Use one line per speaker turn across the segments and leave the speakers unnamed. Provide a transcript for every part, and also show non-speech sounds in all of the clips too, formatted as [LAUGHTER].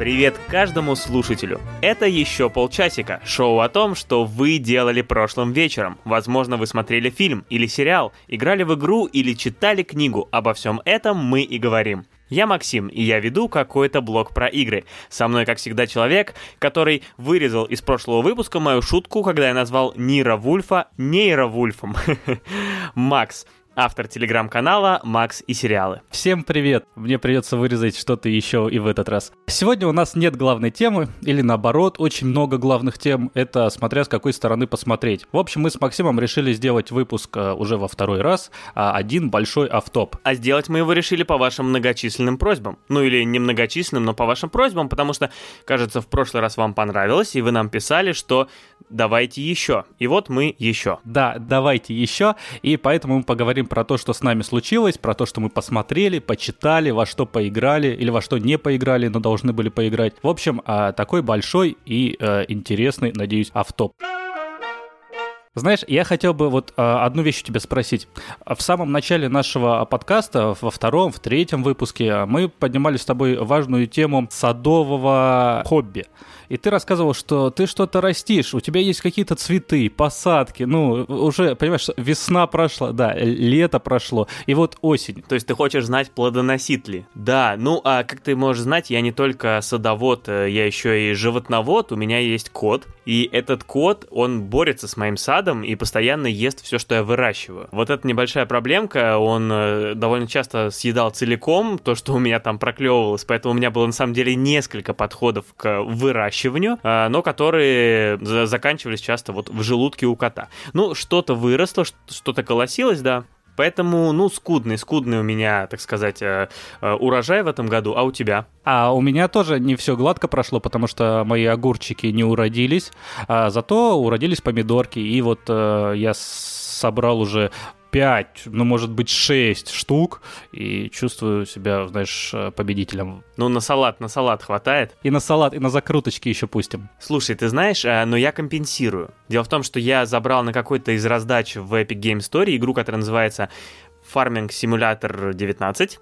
Привет каждому слушателю. Это еще полчасика. Шоу о том, что вы делали прошлым вечером. Возможно, вы смотрели фильм или сериал, играли в игру или читали книгу. Обо всем этом мы и говорим. Я Максим, и я веду какой-то блог про игры. Со мной, как всегда, человек, который вырезал из прошлого выпуска мою шутку, когда я назвал Нира Вульфа Нейро Вульфом. [LAUGHS] Макс, автор телеграм-канала «Макс и сериалы».
Всем привет! Мне придется вырезать что-то еще и в этот раз. Сегодня у нас нет главной темы, или наоборот, очень много главных тем, это смотря с какой стороны посмотреть. В общем, мы с Максимом решили сделать выпуск э, уже во второй раз, а один большой автоп.
А сделать мы его решили по вашим многочисленным просьбам. Ну или не многочисленным, но по вашим просьбам, потому что, кажется, в прошлый раз вам понравилось, и вы нам писали, что давайте еще. И вот мы еще.
Да, давайте еще, и поэтому мы поговорим про то, что с нами случилось, про то, что мы посмотрели, почитали, во что поиграли или во что не поиграли, но должны были поиграть. В общем, а, такой большой и э, интересный, надеюсь, автоп. Знаешь, я хотел бы вот э, одну вещь у тебя спросить. В самом начале нашего подкаста, во втором, в третьем выпуске, мы поднимали с тобой важную тему садового хобби и ты рассказывал, что ты что-то растишь, у тебя есть какие-то цветы, посадки, ну, уже, понимаешь, весна прошла, да, лето прошло, и вот осень.
То есть ты хочешь знать, плодоносит ли? Да, ну, а как ты можешь знать, я не только садовод, э, я еще и животновод, у меня есть кот, и этот кот, он борется с моим садом и постоянно ест все, что я выращиваю. Вот это небольшая проблемка, он э, довольно часто съедал целиком то, что у меня там проклевывалось, поэтому у меня было на самом деле несколько подходов к выращиванию выращиванию, а, но которые заканчивались часто вот в желудке у кота. Ну, что-то выросло, что-то колосилось, да, Поэтому, ну, скудный, скудный у меня, так сказать, э, э, урожай в этом году, а у тебя?
А у меня тоже не все гладко прошло, потому что мои огурчики не уродились, а зато уродились помидорки, и вот э, я собрал уже 5, ну, может быть, 6 штук, и чувствую себя, знаешь, победителем.
Ну, на салат, на салат хватает?
И на салат, и на закруточки еще пустим.
Слушай, ты знаешь, э, но я компенсирую. Дело в том, что я забрал на какой-то из раздач в Epic Game Story игру, которая называется Farming Simulator 19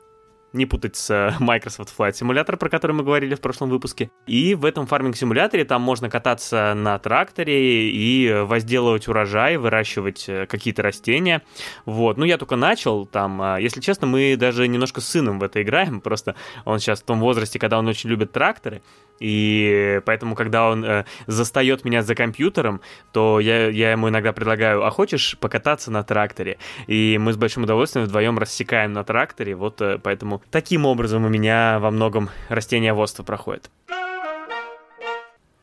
не путать с э, [LAUGHS] Microsoft Flight Simulator, про который мы говорили в прошлом выпуске. И в этом фарминг-симуляторе там можно кататься на тракторе и возделывать урожай, выращивать э, какие-то растения. Вот. Ну, я только начал там. А, если честно, мы даже немножко с сыном в это играем. Просто он сейчас в том возрасте, когда он очень любит тракторы. И поэтому, когда он э, застает меня за компьютером, то я, я ему иногда предлагаю, а хочешь покататься на тракторе? И мы с большим удовольствием вдвоем рассекаем на тракторе, вот э, поэтому таким образом у меня во многом растениеводство проходит.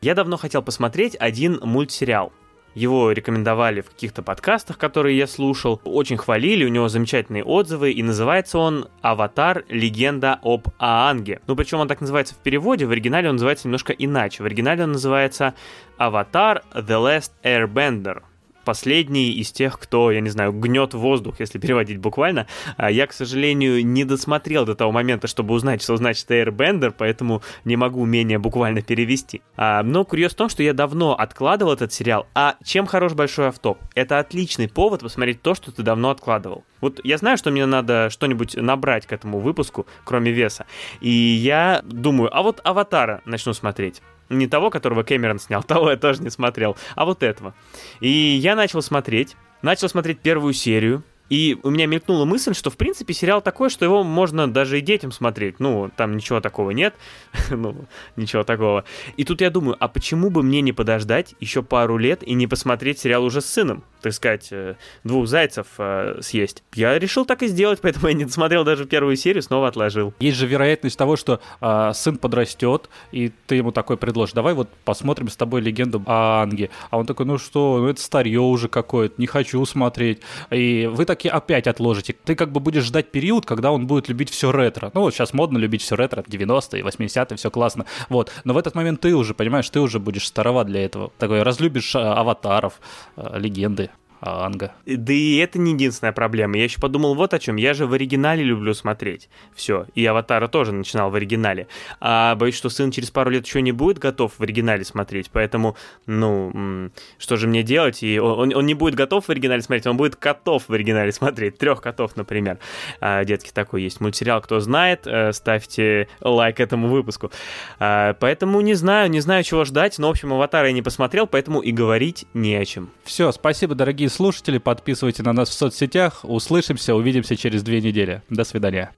Я давно хотел посмотреть один мультсериал. Его рекомендовали в каких-то подкастах, которые я слушал. Очень хвалили, у него замечательные отзывы, и называется он «Аватар. Легенда об Аанге». Ну, причем он так называется в переводе, в оригинале он называется немножко иначе. В оригинале он называется «Аватар. The Last Airbender» последний из тех, кто, я не знаю, гнет воздух, если [LAUGHS] переводить буквально. А я, к сожалению, не досмотрел до того момента, чтобы узнать, что значит Airbender, поэтому не могу менее буквально перевести. А, но курьез в том, что я давно откладывал этот сериал. А чем хорош большой автоп? Это отличный повод посмотреть то, что ты давно откладывал. Вот я знаю, что мне надо что-нибудь набрать к этому выпуску, кроме веса. И я думаю, а вот Аватара начну смотреть. Не того, которого Кэмерон снял, [LAUGHS] того я тоже не смотрел, а вот этого. И я начал смотреть, начал смотреть первую серию, и у меня мелькнула мысль, что, в принципе, сериал такой, что его можно даже и детям смотреть. Ну, там ничего такого нет. [LAUGHS] ну, ничего такого. И тут я думаю, а почему бы мне не подождать еще пару лет и не посмотреть сериал уже с сыном? Так сказать, э, двух зайцев э, съесть. Я решил так и сделать, [LAUGHS] поэтому я не досмотрел даже первую серию, снова отложил.
Есть же вероятность того, что э, сын подрастет, и ты ему такой предложишь, давай вот посмотрим с тобой легенду о Анге. А он такой, ну что, ну это старье уже какое-то, не хочу смотреть. И вы так таки опять отложите. Ты как бы будешь ждать период, когда он будет любить все ретро. Ну, вот сейчас модно любить все ретро, 90-е, 80-е, все классно. Вот. Но в этот момент ты уже, понимаешь, ты уже будешь старова для этого. Такой разлюбишь а, аватаров, а, легенды. А Анга.
Да и это не единственная проблема. Я еще подумал вот о чем. Я же в оригинале люблю смотреть. Все. И Аватара тоже начинал в оригинале. А боюсь, что сын через пару лет еще не будет готов в оригинале смотреть. Поэтому, ну, что же мне делать? И он, он не будет готов в оригинале смотреть, он будет котов в оригинале [LAUGHS] смотреть. Трех котов, например. А, детский такой есть мультсериал. Кто знает, э, ставьте лайк этому выпуску. А, поэтому не знаю, не знаю, чего ждать. Но, в общем, Аватара я не посмотрел, поэтому и говорить не о чем.
Все, спасибо, дорогие слушатели. Подписывайтесь на нас в соцсетях. Услышимся, увидимся через две недели. До свидания.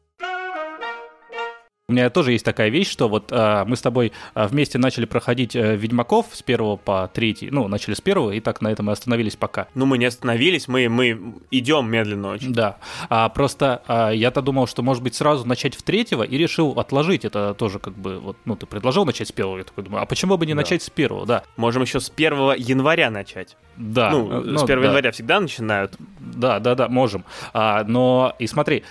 У меня тоже есть такая вещь, что вот э, мы с тобой э, вместе начали проходить э, Ведьмаков с первого по третий, ну, начали с первого, и так на этом и остановились пока.
Ну, мы не остановились, мы, мы идем медленно очень.
Да, а, просто а, я-то думал, что, может быть, сразу начать в третьего, и решил отложить это тоже как бы, вот, ну, ты предложил начать с первого, я такой думаю, а почему бы не да. начать с первого, да.
Можем еще с первого января начать.
Да.
Ну, э, ну с 1 да. января всегда начинают.
Да, да, да, можем. А, но, и смотри,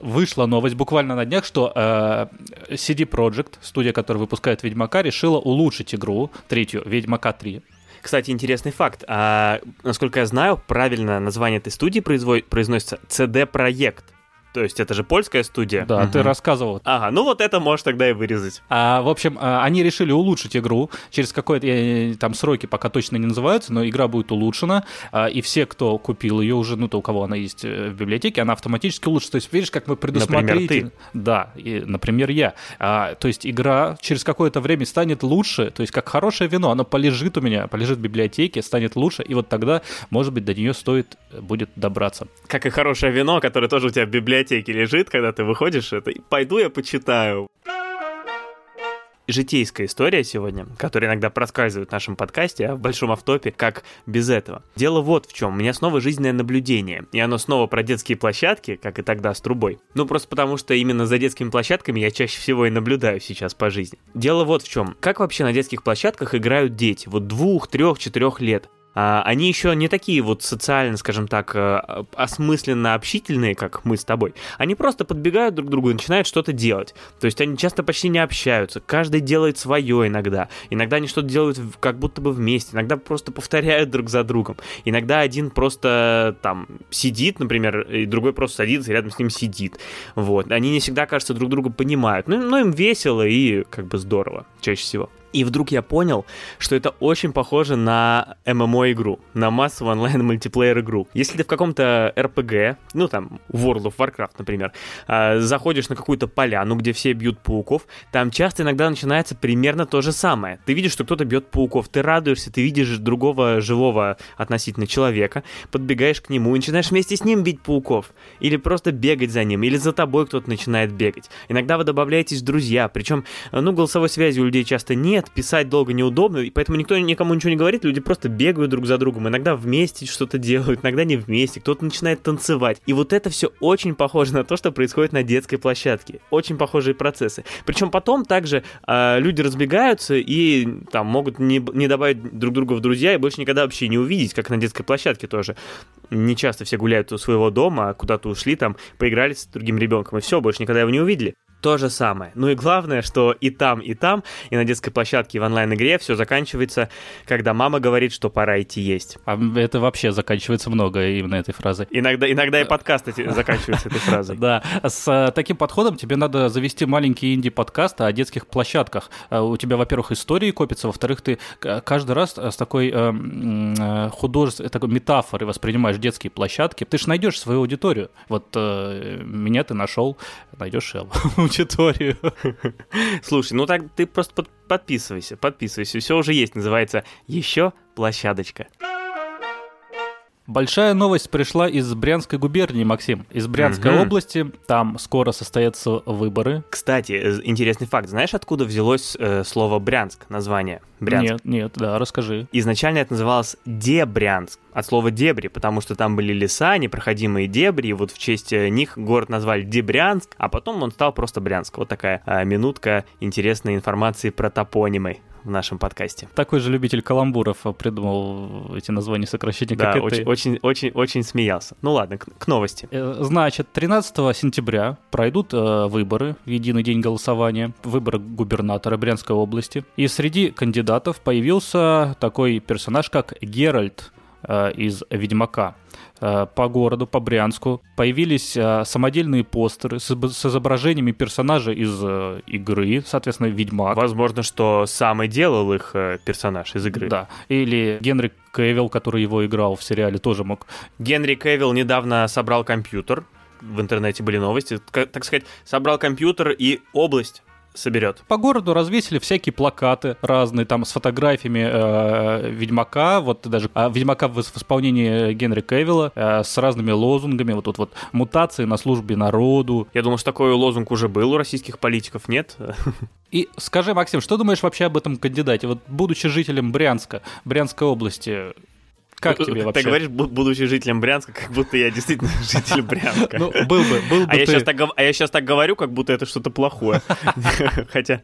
вышла новость буквально на днях, что э, CD Projekt, студия, которая выпускает Ведьмака, решила улучшить игру, третью, Ведьмака 3.
Кстати, интересный факт. А, насколько я знаю, правильно название этой студии произносится CD Projekt. То есть это же польская студия.
Да, угу. ты рассказывал.
Ага, ну вот это можешь тогда и вырезать.
А, в общем, а, они решили улучшить игру. Через какое-то там сроки пока точно не называются, но игра будет улучшена. А, и все, кто купил ее уже, ну то у кого она есть э, в библиотеке, она автоматически улучшится. То есть видишь, как мы предусмотрели.
Например, ты.
Да, и, например, я. А, то есть игра через какое-то время станет лучше. То есть как хорошее вино, оно полежит у меня, полежит в библиотеке, станет лучше. И вот тогда, может быть, до нее стоит э, будет добраться.
Как и хорошее вино, которое тоже у тебя в библиотеке библиотеке лежит, когда ты выходишь, это пойду я почитаю. Житейская история сегодня, которая иногда проскальзывает в нашем подкасте, а в большом автопе, как без этого. Дело вот в чем. У меня снова жизненное наблюдение. И оно снова про детские площадки, как и тогда с трубой. Ну, просто потому что именно за детскими площадками я чаще всего и наблюдаю сейчас по жизни. Дело вот в чем. Как вообще на детских площадках играют дети? Вот двух, трех, четырех лет. А, они еще не такие вот социально, скажем так, э, осмысленно общительные, как мы с тобой. Они просто подбегают друг к другу и начинают что-то делать. То есть они часто почти не общаются. Каждый делает свое иногда. Иногда они что-то делают как будто бы вместе. Иногда просто повторяют друг за другом. Иногда один просто там сидит, например, и другой просто садится и рядом с ним сидит. Вот. Они не всегда, кажется, друг друга понимают. Ну, но им весело и как бы здорово чаще всего. И вдруг я понял, что это очень похоже на ММО-игру, на массовую онлайн-мультиплеер-игру. Если ты в каком-то РПГ, ну там, World of Warcraft, например, а, заходишь на какую-то поляну, где все бьют пауков, там часто иногда начинается примерно то же самое. Ты видишь, что кто-то бьет пауков, ты радуешься, ты видишь другого живого относительно человека, подбегаешь к нему и начинаешь вместе с ним бить пауков. Или просто бегать за ним, или за тобой кто-то начинает бегать. Иногда вы добавляетесь друзья, причем, ну, голосовой связи у людей часто нет, нет, писать долго неудобно, и поэтому никто никому ничего не говорит, люди просто бегают друг за другом, иногда вместе что-то делают, иногда не вместе, кто-то начинает танцевать. И вот это все очень похоже на то, что происходит на детской площадке. Очень похожие процессы. Причем потом также э, люди разбегаются и там могут не, не добавить друг друга в друзья и больше никогда вообще не увидеть, как на детской площадке тоже. Не часто все гуляют у своего дома, а куда-то ушли, там, поиграли с другим ребенком, и все, больше никогда его не увидели то же самое. Ну и главное, что и там, и там, и на детской площадке, и в онлайн-игре все заканчивается, когда мама говорит, что пора идти есть.
А это вообще заканчивается много именно этой фразой.
Иногда, иногда и подкаст [LAUGHS] заканчивается этой фразой.
Да, с э, таким подходом тебе надо завести маленький инди-подкаст о детских площадках. Э, у тебя, во-первых, истории копятся, во-вторых, ты каждый раз с такой э, художественной, такой метафорой воспринимаешь детские площадки. Ты же найдешь свою аудиторию. Вот меня ты нашел, найдешь [LAUGHS] аудиторию. [LAUGHS]
Слушай, ну так ты просто под, подписывайся, подписывайся. Все уже есть, называется «Еще площадочка».
Большая новость пришла из Брянской губернии, Максим. Из Брянской угу. области. Там скоро состоятся выборы.
Кстати, э, интересный факт. Знаешь, откуда взялось э, слово Брянск, название? Брянск.
Нет, нет, да, расскажи.
Изначально это называлось Дебрянск, от слова дебри, потому что там были леса, непроходимые дебри, и вот в честь э, них город назвали Дебрянск, а потом он стал просто Брянск. Вот такая э, минутка интересной информации про топонимы в нашем подкасте.
Такой же любитель каламбуров придумал эти названия сокращения,
да,
как
очень,
это.
очень, очень, очень смеялся. Ну ладно, к, к новости.
Э, значит, 13 сентября пройдут э, выборы, единый день голосования, выборы губернатора Брянской области. И среди кандидатов появился такой персонаж, как Геральт э, из Ведьмака. Э, по городу, по Брянску появились э, самодельные постеры с, с изображениями персонажа из э, игры, соответственно, Ведьмак.
Возможно, что сам и делал их персонаж из игры.
Да. Или Генри Кевилл, который его играл в сериале, тоже мог.
Генри Кевилл недавно собрал компьютер. В интернете были новости. Так сказать, собрал компьютер и область соберет.
По городу развесили всякие плакаты разные, там с фотографиями э, Ведьмака, вот даже э, Ведьмака в, в исполнении Генри Кевилла, э, с разными лозунгами, вот тут вот мутации на службе народу.
Я думал, что такой лозунг уже был у российских политиков, нет?
И скажи, Максим, что думаешь вообще об этом кандидате? Вот будучи жителем Брянска, Брянской области, как тебе вообще?
Ты говоришь, будучи жителем Брянска, как будто я действительно [LAUGHS] житель Брянска.
Ну, был бы, был бы
а, я сейчас так, а я сейчас так говорю, как будто это что-то плохое. [LAUGHS] Хотя,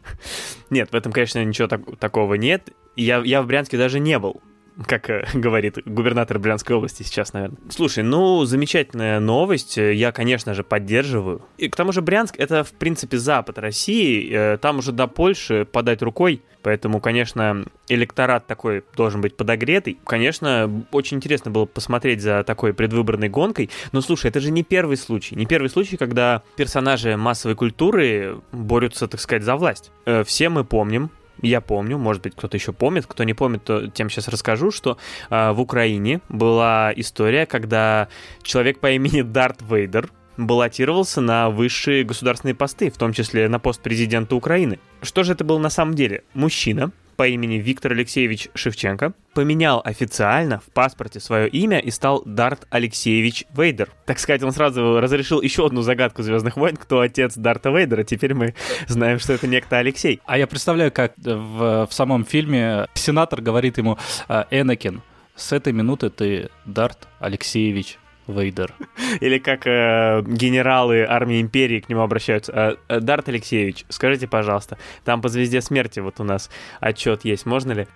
нет, в этом, конечно, ничего так, такого нет. Я, я в Брянске даже не был как э, [LAUGHS] говорит губернатор Брянской области сейчас, наверное. Слушай, ну, замечательная новость, я, конечно же, поддерживаю. И к тому же Брянск — это, в принципе, запад России, э, там уже до Польши подать рукой, поэтому, конечно, электорат такой должен быть подогретый. Конечно, очень интересно было посмотреть за такой предвыборной гонкой, но, слушай, это же не первый случай, не первый случай, когда персонажи массовой культуры борются, так сказать, за власть. Э, все мы помним я помню, может быть, кто-то еще помнит. Кто не помнит, то тем сейчас расскажу, что э, в Украине была история, когда человек по имени Дарт Вейдер баллотировался на высшие государственные посты, в том числе на пост президента Украины. Что же это был на самом деле? Мужчина, по имени Виктор Алексеевич Шевченко поменял официально в паспорте свое имя и стал Дарт Алексеевич Вейдер. Так сказать, он сразу разрешил еще одну загадку Звездных войн, кто отец Дарта Вейдера. Теперь мы знаем, что это некто Алексей.
А я представляю, как в, в самом фильме сенатор говорит ему, «А, Энакин, с этой минуты ты Дарт Алексеевич Вейдер. [LAUGHS]
Или как э, генералы армии империи к нему обращаются. Э, э, Дарт Алексеевич, скажите, пожалуйста, там по звезде смерти вот у нас отчет есть, можно ли?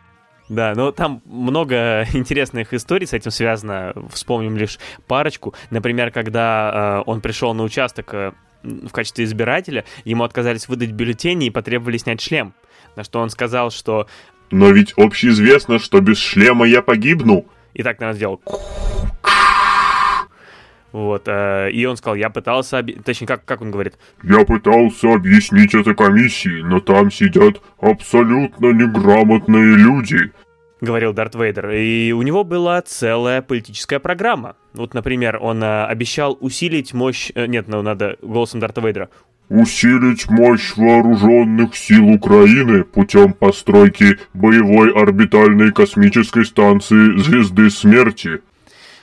Да, но там много [LAUGHS] интересных историй с этим связано. Вспомним лишь парочку. Например, когда э, он пришел на участок э, в качестве избирателя, ему отказались выдать бюллетени и потребовали снять шлем. На что он сказал, что...
«Но ведь общеизвестно, что без шлема я погибну!»
И так, наверное, сделал вот, э, и он сказал, я пытался, оби... точнее, как, как он говорит?
Я пытался объяснить это комиссии, но там сидят абсолютно неграмотные люди.
Говорил Дарт Вейдер. И у него была целая политическая программа. Вот, например, он э, обещал усилить мощь... Э, нет, ну, надо голосом Дарта Вейдера.
Усилить мощь вооруженных сил Украины путем постройки боевой орбитальной космической станции Звезды Смерти.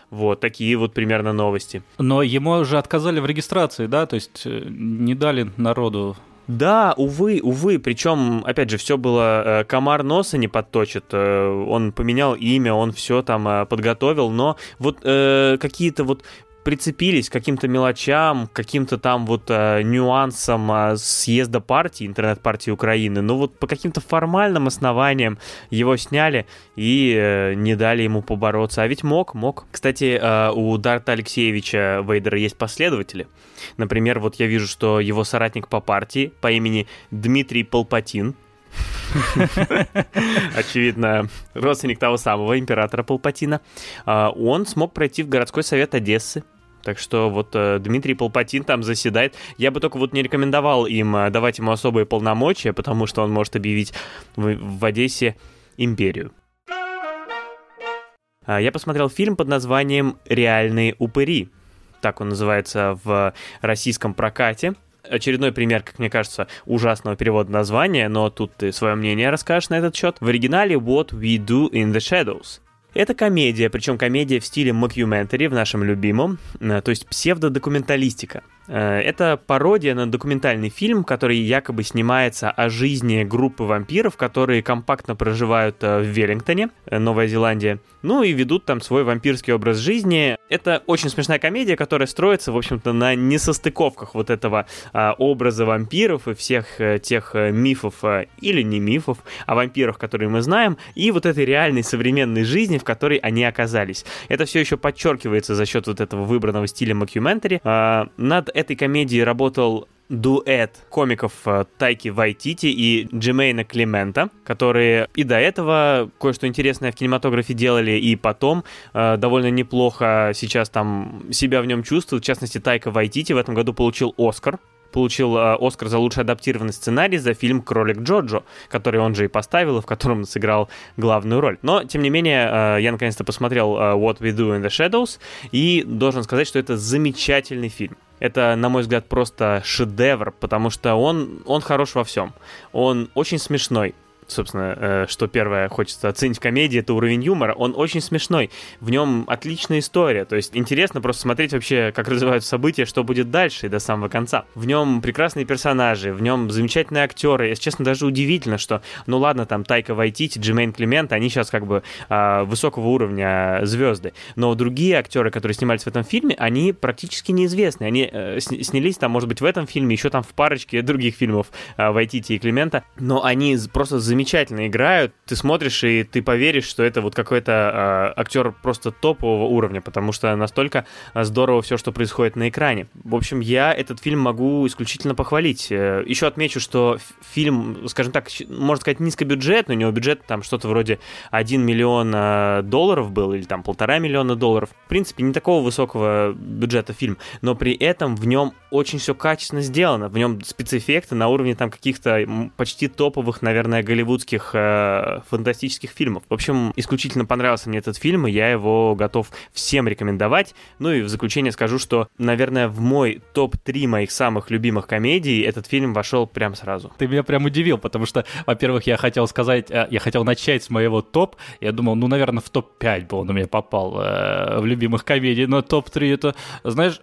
Вот такие вот примерно новости.
Но ему уже отказали в регистрации, да? То есть э, не дали народу
да, увы, увы. Причем, опять же, все было э, комар носа не подточит. Э, он поменял имя, он все там подготовил, но вот э, какие-то вот прицепились к каким-то мелочам, к каким-то там вот э, нюансам э, съезда партии, интернет-партии Украины, но вот по каким-то формальным основаниям его сняли и э, не дали ему побороться. А ведь мог, мог. Кстати, э, у Дарта Алексеевича Вейдера есть последователи. Например, вот я вижу, что его соратник по партии по имени Дмитрий Полпатин, [LAUGHS] очевидно, родственник того самого императора Палпатина, э, он смог пройти в городской совет Одессы так что вот э, Дмитрий Полпатин там заседает. Я бы только вот не рекомендовал им э, давать ему особые полномочия, потому что он может объявить в, в Одессе империю. А, я посмотрел фильм под названием «Реальные упыри». Так он называется в российском прокате. Очередной пример, как мне кажется, ужасного перевода названия, но тут ты свое мнение расскажешь на этот счет. В оригинале «What We Do in the Shadows». Это комедия, причем комедия в стиле мокьюментари, в нашем любимом, э, то есть псевдодокументалистика. Э, это пародия на документальный фильм, который якобы снимается о жизни группы вампиров, которые компактно проживают э, в Веллингтоне, э, Новая Зеландия, ну и ведут там свой вампирский образ жизни. Это очень смешная комедия, которая строится, в общем-то, на несостыковках вот этого а, образа вампиров и всех а, тех а, мифов а, или не мифов о вампирах, которые мы знаем, и вот этой реальной современной жизни, в которой они оказались. Это все еще подчеркивается за счет вот этого выбранного стиля мокьюментари. А, над этой комедией работал дуэт комиков э, Тайки Вайтити и Джимейна Климента, которые и до этого кое-что интересное в кинематографе делали, и потом э, довольно неплохо сейчас там себя в нем чувствуют. В частности, Тайка Вайтити в этом году получил Оскар получил э, Оскар за лучший адаптированный сценарий за фильм «Кролик Джоджо», который он же и поставил, и в котором сыграл главную роль. Но, тем не менее, э, я наконец-то посмотрел э, «What We Do in the Shadows», и должен сказать, что это замечательный фильм. Это, на мой взгляд, просто шедевр, потому что он, он хорош во всем. Он очень смешной, собственно, э, что первое хочется оценить в комедии, это уровень юмора. Он очень смешной. В нем отличная история. То есть интересно просто смотреть вообще, как развиваются события, что будет дальше и до самого конца. В нем прекрасные персонажи, в нем замечательные актеры. Если честно, даже удивительно, что, ну ладно, там Тайка Вайтити, Джимейн Климент, они сейчас как бы э, высокого уровня звезды. Но другие актеры, которые снимались в этом фильме, они практически неизвестны. Они э, снялись там, может быть, в этом фильме, еще там в парочке других фильмов э, Вайтити и Климента, но они просто замечательные замечательно играют. Ты смотришь, и ты поверишь, что это вот какой-то э, актер просто топового уровня, потому что настолько здорово все, что происходит на экране. В общем, я этот фильм могу исключительно похвалить. Э, Еще отмечу, что фильм, скажем так, можно сказать, низкобюджетный, у него бюджет там что-то вроде 1 миллион э, долларов был, или там полтора миллиона долларов. В принципе, не такого высокого бюджета фильм, но при этом в нем очень все качественно сделано. В нем спецэффекты на уровне там каких-то почти топовых, наверное, голливудских э, фантастических фильмов. В общем, исключительно понравился мне этот фильм, и я его готов всем рекомендовать. Ну и в заключение скажу, что, наверное, в мой топ-3 моих самых любимых комедий этот фильм вошел прям сразу.
Ты меня прям удивил, потому что, во-первых, я хотел сказать, э, я хотел начать с моего топ. Я думал, ну, наверное, в топ-5 бы он у меня попал э, в любимых комедий, но топ-3 это, знаешь,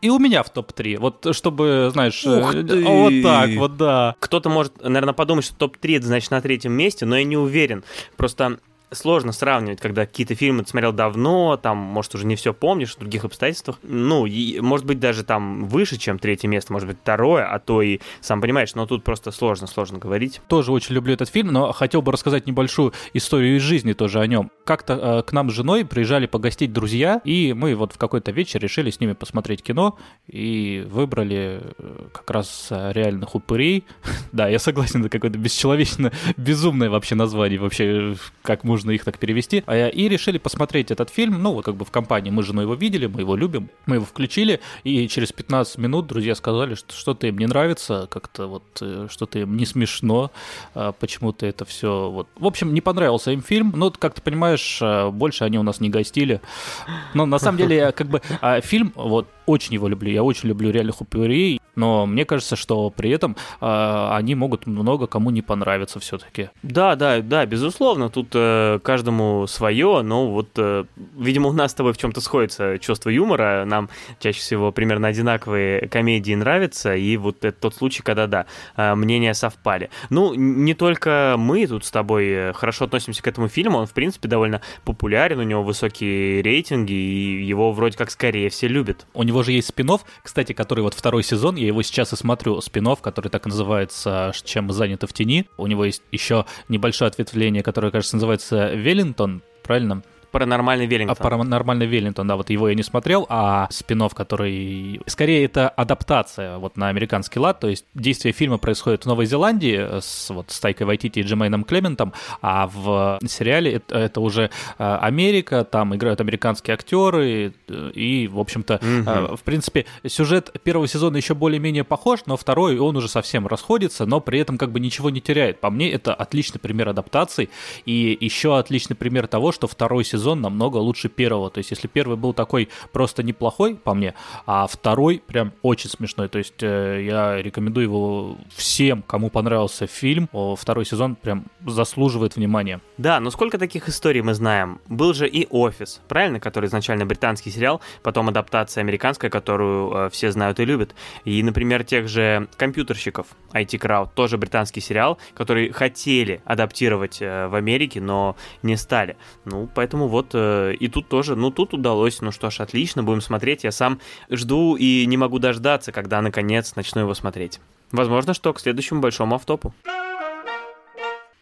и у меня в топ-3. Вот чтобы, знаешь, Ух э, ты. вот так вот, да.
Кто-то может, наверное, подумать, что топ-3 это значит на третьем месте, но я не уверен. Просто сложно сравнивать, когда какие-то фильмы ты смотрел давно, там, может, уже не все помнишь, в других обстоятельствах. Ну, и, может быть, даже там выше, чем третье место, может быть, второе, а то и, сам понимаешь, но тут просто сложно, сложно говорить.
Тоже очень люблю этот фильм, но хотел бы рассказать небольшую историю из жизни тоже о нем. Как-то э, к нам с женой приезжали погостить друзья, и мы вот в какой-то вечер решили с ними посмотреть кино, и выбрали э, как раз э, реальных упырей. [LAUGHS] да, я согласен, это какое-то бесчеловечно безумное вообще название, вообще, как можно нужно их так перевести. А и решили посмотреть этот фильм, ну, вот как бы в компании, мы с женой его видели, мы его любим, мы его включили, и через 15 минут друзья сказали, что что-то им не нравится, как-то вот э, что-то им не смешно, а почему-то это все вот... В общем, не понравился им фильм, но, как ты понимаешь, э, больше они у нас не гостили. Но на самом деле, как бы, а фильм, вот, очень его люблю, я очень люблю реальных упырей, но мне кажется, что при этом э, они могут много кому не понравиться все-таки.
Да, да, да, безусловно, тут э, каждому свое, но вот, э, видимо, у нас с тобой в чем-то сходится чувство юмора, нам чаще всего примерно одинаковые комедии нравятся, и вот это тот случай, когда, да, э, мнения совпали. Ну, не только мы тут с тобой э, хорошо относимся к этому фильму, он, в принципе, довольно популярен, у него высокие рейтинги, и его вроде как скорее все любят.
У него же есть спин кстати, который вот второй сезон, я его сейчас и смотрю, спин который так называется «Чем мы заняты в тени». У него есть еще небольшое ответвление, которое, кажется, называется «Веллингтон», правильно?
Паранормальный Веллингтон.
А Паранормальный Веллингтон, да, вот его я не смотрел, а спин который... Скорее, это адаптация вот на американский лад, то есть действие фильма происходит в Новой Зеландии с, вот, с Тайкой Вайтити и Джемейном Клементом, а в сериале это, это уже а, Америка, там играют американские актеры, и, в общем-то, угу. в принципе, сюжет первого сезона еще более-менее похож, но второй, он уже совсем расходится, но при этом как бы ничего не теряет. По мне, это отличный пример адаптации, и еще отличный пример того, что второй сезон сезон намного лучше первого. То есть, если первый был такой просто неплохой, по мне, а второй прям очень смешной. То есть, э, я рекомендую его всем, кому понравился фильм. О, второй сезон прям заслуживает внимания.
Да, но сколько таких историй мы знаем? Был же и «Офис», правильно? Который изначально британский сериал, потом адаптация американская, которую э, все знают и любят. И, например, тех же компьютерщиков IT Crowd, тоже британский сериал, который хотели адаптировать э, в Америке, но не стали. Ну, поэтому вот э, и тут тоже, ну тут удалось, ну что ж, отлично, будем смотреть. Я сам жду и не могу дождаться, когда наконец начну его смотреть. Возможно, что к следующему большому автопу.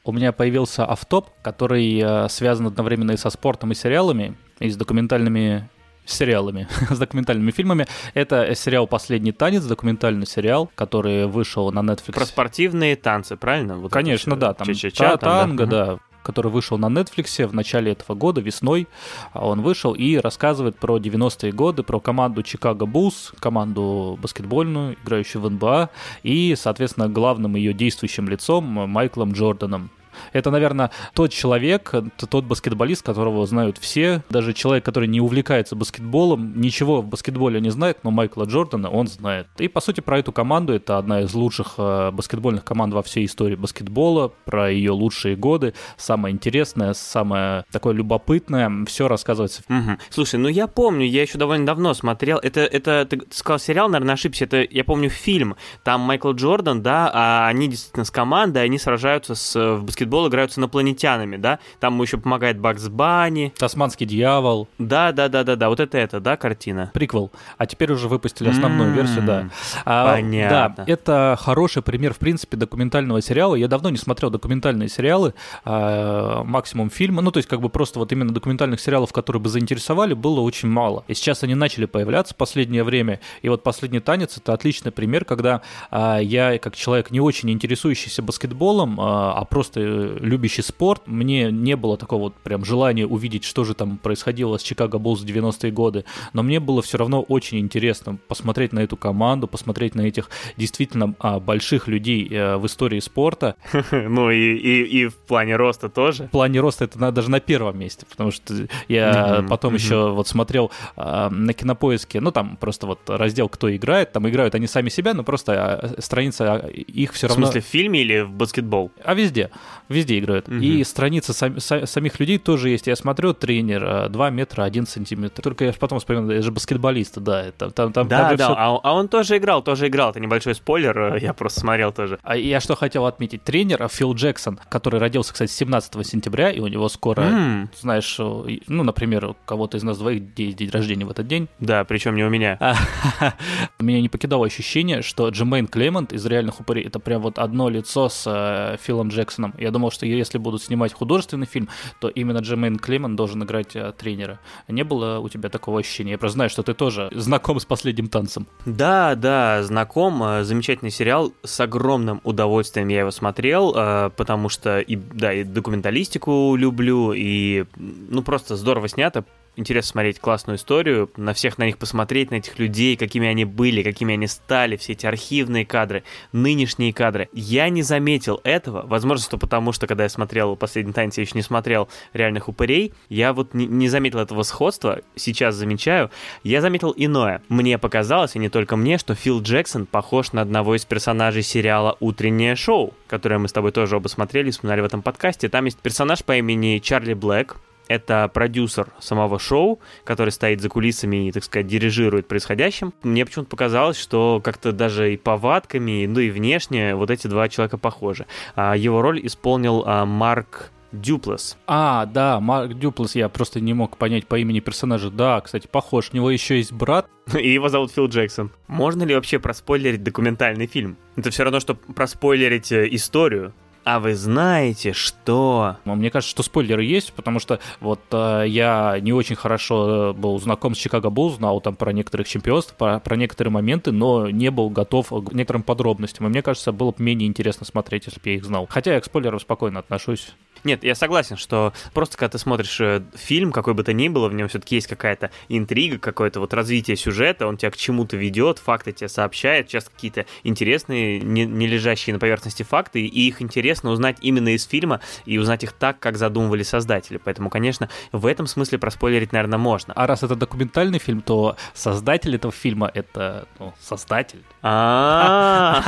У меня появился автоп, который э, связан одновременно и со спортом, и сериалами, и с документальными сериалами, [LAUGHS] с документальными фильмами. Это сериал «Последний танец», документальный сериал, который вышел на Netflix.
Про спортивные танцы, правильно?
Вот Конечно, да. Там Ча-ча-ча, танго, да. да который вышел на Netflix в начале этого года, весной. Он вышел и рассказывает про 90-е годы, про команду Чикаго Буллс, команду баскетбольную, играющую в НБА, и, соответственно, главным ее действующим лицом Майклом Джорданом. Это, наверное, тот человек, тот баскетболист, которого знают все. Даже человек, который не увлекается баскетболом, ничего в баскетболе не знает, но Майкла Джордана он знает. И, по сути, про эту команду, это одна из лучших э, баскетбольных команд во всей истории баскетбола, про ее лучшие годы, самое интересное, самое такое любопытное, все рассказывается.
Угу. Слушай, ну я помню, я еще довольно давно смотрел, это, это ты сказал сериал, наверное, ошибся, это, я помню, фильм, там Майкл Джордан, да, а они действительно с командой, они сражаются с, в баскетболе баскетбол играют с инопланетянами, да? Там ему еще помогает Бакс Банни.
Тасманский дьявол.
Да, да, да, да, да. Вот это это, да, картина.
Приквел. А теперь уже выпустили основную версию, да.
А, Понятно.
Да, это хороший пример, в принципе, документального сериала. Я давно не смотрел документальные сериалы, а, максимум фильма. Ну, то есть, как бы просто вот именно документальных сериалов, которые бы заинтересовали, было очень мало. И сейчас они начали появляться в последнее время. И вот «Последний танец» — это отличный пример, когда а, я, как человек, не очень интересующийся баскетболом, а, а просто любящий спорт, мне не было такого вот прям желания увидеть, что же там происходило с Чикаго Буллс в 90-е годы, но мне было все равно очень интересно посмотреть на эту команду, посмотреть на этих действительно а, больших людей э, в истории спорта. [LAUGHS]
Ну и, и, и в плане роста тоже?
В плане роста это на, даже на первом месте, потому что я потом еще вот смотрел а, на кинопоиске, ну там просто вот раздел «Кто играет», там играют они сами себя, но просто а, страница их все равно...
В смысле в фильме или в баскетбол?
А везде. Везде играют. Угу. И страницы сам, са, самих людей тоже есть. Я смотрю, тренер 2 э, метра 1 сантиметр. Только я потом вспомнил, это же баскетболист, да. Это, там, там,
да,
там
да, все... а, а он тоже играл, тоже играл. Это небольшой спойлер, э, я просто смотрел тоже.
А я что хотел отметить. Тренер э, Фил Джексон, который родился, кстати, 17 сентября, и у него скоро, mm. знаешь, ну, например, у кого-то из нас двоих день, день рождения в этот день.
Да, причем не у меня. [LAUGHS]
Меня не покидало ощущение, что Джемейн Клемент из «Реальных упырей» — это прям вот одно лицо с Филом Джексоном. Я думал, что если будут снимать художественный фильм, то именно Джемейн Клемон должен играть а, тренера. Не было у тебя такого ощущения? Я просто знаю, что ты тоже знаком с последним танцем.
Да, да, знаком. Э, замечательный сериал. С огромным удовольствием я его смотрел, э, потому что и, да, и документалистику люблю, и ну просто здорово снято интересно смотреть классную историю, на всех на них посмотреть, на этих людей, какими они были, какими они стали, все эти архивные кадры, нынешние кадры. Я не заметил этого, возможно, что потому что, когда я смотрел «Последний танец», я еще не смотрел «Реальных упырей», я вот не, не заметил этого сходства, сейчас замечаю. Я заметил иное. Мне показалось, и не только мне, что Фил Джексон похож на одного из персонажей сериала «Утреннее шоу», которое мы с тобой тоже оба смотрели, вспоминали в этом подкасте. Там есть персонаж по имени Чарли Блэк, это продюсер самого шоу, который стоит за кулисами и, так сказать, дирижирует происходящим. Мне почему-то показалось, что как-то даже и повадками, ну и внешне вот эти два человека похожи. А, его роль исполнил а, Марк Дюплес.
А, да, Марк Дюплес, я просто не мог понять по имени персонажа. Да, кстати, похож. У него еще есть брат. [LAUGHS]
И его зовут Фил Джексон. Можно ли вообще проспойлерить документальный фильм? Это все равно, что проспойлерить э, историю. А вы знаете, что...
Ну, мне кажется, что спойлеры есть, потому что вот э, я не очень хорошо э, был знаком с Чикаго Булл, знал там про некоторых чемпионств, про, про некоторые моменты, но не был готов к некоторым подробностям. И мне кажется, было бы менее интересно смотреть, если бы я их знал. Хотя я к спойлерам спокойно отношусь.
Нет, я согласен, что просто когда ты смотришь э, фильм, какой бы то ни было, в нем все-таки есть какая-то интрига, какое-то вот развитие сюжета, он тебя к чему-то ведет, факты тебе сообщает, часто какие-то интересные, не, не лежащие на поверхности факты, и их интересно узнать именно из фильма и узнать их так, как задумывали создатели. Поэтому, конечно, в этом смысле проспойлерить, наверное, можно.
А раз это документальный фильм, то создатель этого фильма это ну, создатель.
А.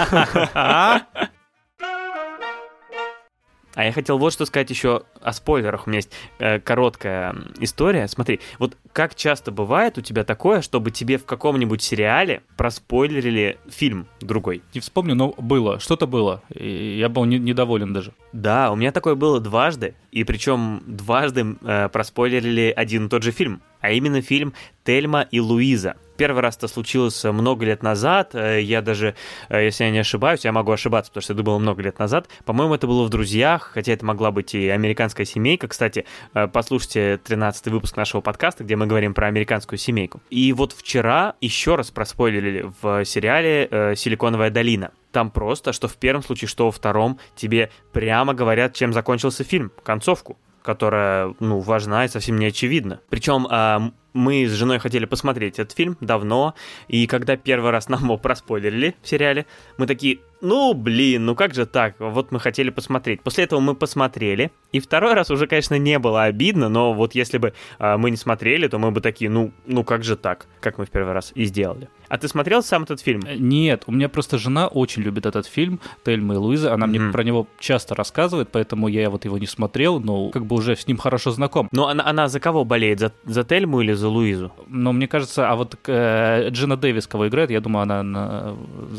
[LAUGHS] А я хотел вот что сказать еще о спойлерах. У меня есть э, короткая история. Смотри, вот как часто бывает у тебя такое, чтобы тебе в каком-нибудь сериале проспойлерили фильм другой?
Не вспомню, но было. Что-то было. И я был не, недоволен даже.
Да, у меня такое было дважды, и причем дважды э, проспойлерили один и тот же фильм, а именно фильм «Тельма и Луиза». Первый раз это случилось много лет назад, э, я даже, э, если я не ошибаюсь, я могу ошибаться, потому что это было много лет назад, по-моему, это было в «Друзьях», хотя это могла быть и американская семейка, кстати, э, послушайте 13 выпуск нашего подкаста, где мы говорим про американскую семейку. И вот вчера еще раз проспойлерили в сериале «Силиконовая долина». Там просто, что в первом случае, что во втором, тебе прямо говорят, чем закончился фильм, концовку которая, ну, важна и совсем не очевидна. Причем а, мы с женой хотели посмотреть этот фильм давно, и когда первый раз нам его проспойлерили в сериале, мы такие, ну, блин, ну как же так? Вот мы хотели посмотреть. После этого мы посмотрели, и второй раз уже, конечно, не было обидно, но вот если бы а, мы не смотрели, то мы бы такие, ну, ну как же так? Как мы в первый раз и сделали. А ты смотрел сам этот фильм? Э,
нет, у меня просто жена очень любит этот фильм, Тельма и Луиза. Она mm-hmm. мне про него часто рассказывает, поэтому я вот его не смотрел, но как бы уже с ним хорошо знаком.
Но она, она за кого болеет? За, за Тельму или за Луизу?
Но мне кажется, а вот э, Джина Дэвис кого играет, я думаю, она на,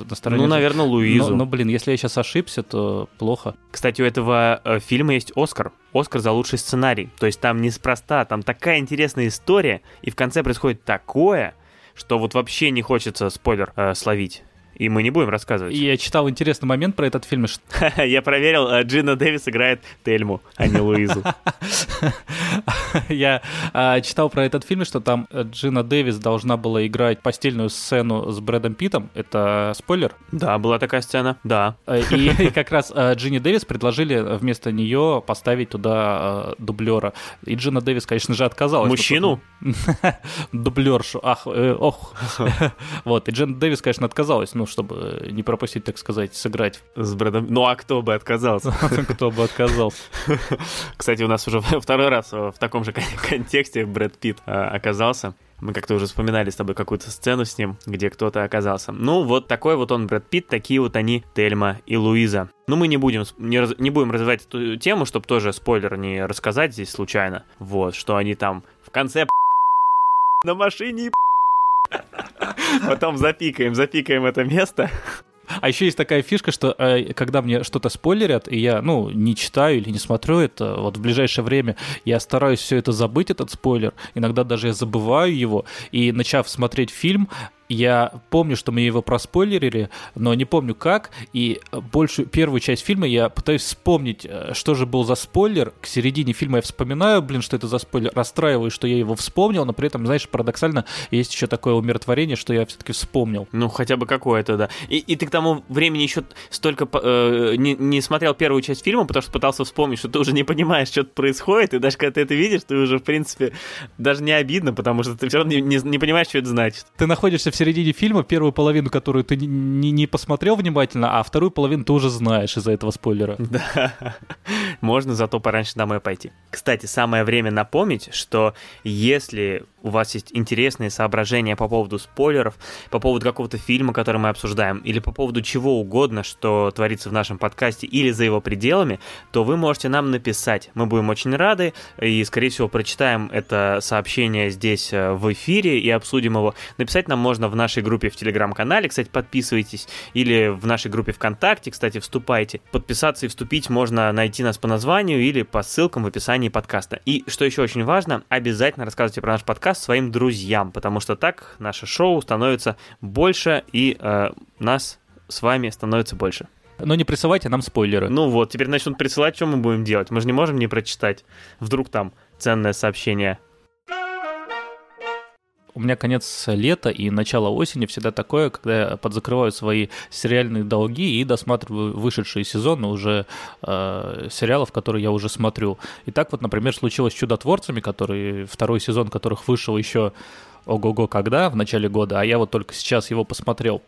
на стороне...
Ну, наверное, Луизу.
Но, но, блин, если я сейчас ошибся, то плохо.
Кстати, у этого э, фильма есть Оскар. Оскар за лучший сценарий. То есть там неспроста, там такая интересная история, и в конце происходит такое, что вот вообще не хочется спойлер э, словить. И мы не будем рассказывать.
Я читал интересный момент про этот фильм. [LAUGHS]
Я проверил, э, Джина Дэвис играет Тельму, а не Луизу. [LAUGHS]
Я а, читал про этот фильм, что там э, Джина Дэвис должна была играть постельную сцену с Брэдом Питом. Это спойлер?
Да, была такая сцена, да.
Э, и [LAUGHS] как раз Джинни Дэвис предложили вместо нее поставить туда дублера. И Джина Дэвис, конечно же, отказалась.
Мужчину?
Дублершу. Ах, ох. Вот, и Джина Дэвис, конечно, отказалась ну, чтобы не пропустить, так сказать, сыграть.
С Брэдом... Ну, а кто бы отказался? [LAUGHS]
Кто бы отказался. [LAUGHS]
Кстати, у нас уже второй раз в таком же контексте Брэд Питт а, оказался. Мы как-то уже вспоминали с тобой какую-то сцену с ним, где кто-то оказался. Ну, вот такой вот он, Брэд Питт, такие вот они, Тельма и Луиза. Ну, мы не будем, не, раз, не будем развивать эту тему, чтобы тоже спойлер не рассказать здесь случайно. Вот, что они там в конце [LAUGHS] на машине Потом запикаем, запикаем это место.
А еще есть такая фишка, что э, когда мне что-то спойлерят, и я, ну, не читаю или не смотрю это, вот в ближайшее время я стараюсь все это забыть, этот спойлер. Иногда даже я забываю его. И начав смотреть фильм, я помню, что мы его проспойлерили, но не помню как. И большую первую часть фильма я пытаюсь вспомнить, э, что же был за спойлер. К середине фильма я вспоминаю, блин, что это за спойлер, расстраиваюсь, что я его вспомнил, но при этом, знаешь, парадоксально есть еще такое умиротворение, что я все-таки вспомнил.
Ну, хотя бы какое-то, да. И, и ты к тому времени еще столько э, не, не смотрел первую часть фильма, потому что пытался вспомнить, что ты уже не понимаешь, что происходит, и даже когда ты это видишь, ты уже, в принципе, даже не обидно, потому что ты все равно не, не, не понимаешь, что это значит.
Ты находишься в середине фильма, первую половину, которую ты не, не посмотрел внимательно, а вторую половину ты уже знаешь из-за этого спойлера. [LAUGHS]
Да. Можно зато пораньше домой пойти. Кстати, самое время напомнить, что если у вас есть интересные соображения по поводу спойлеров, по поводу какого-то фильма, который мы обсуждаем, или по поводу чего угодно, что творится в нашем подкасте, или за его пределами, то вы можете нам написать. Мы будем очень рады, и, скорее всего, прочитаем это сообщение здесь э, в эфире и обсудим его. Написать нам можно в нашей группе в Телеграм-канале, кстати, подписывайтесь, или в нашей группе ВКонтакте, кстати, вступайте. Подписаться и вступить можно найти нас по названию или по ссылкам в описании подкаста. И, что еще очень важно, обязательно рассказывайте про наш подкаст подкаст своим друзьям, потому что так наше шоу становится больше и э, нас с вами становится больше.
Но не присылайте нам спойлеры.
Ну вот, теперь начнут присылать, что мы будем делать? Мы же не можем не прочитать. Вдруг там ценное сообщение
у меня конец лета и начало осени всегда такое, когда я подзакрываю свои сериальные долги и досматриваю вышедшие сезоны уже э, сериалов, которые я уже смотрю. И так вот, например, случилось с «Чудотворцами», который, второй сезон которых вышел еще ого-го когда, в начале года, а я вот только сейчас его посмотрел.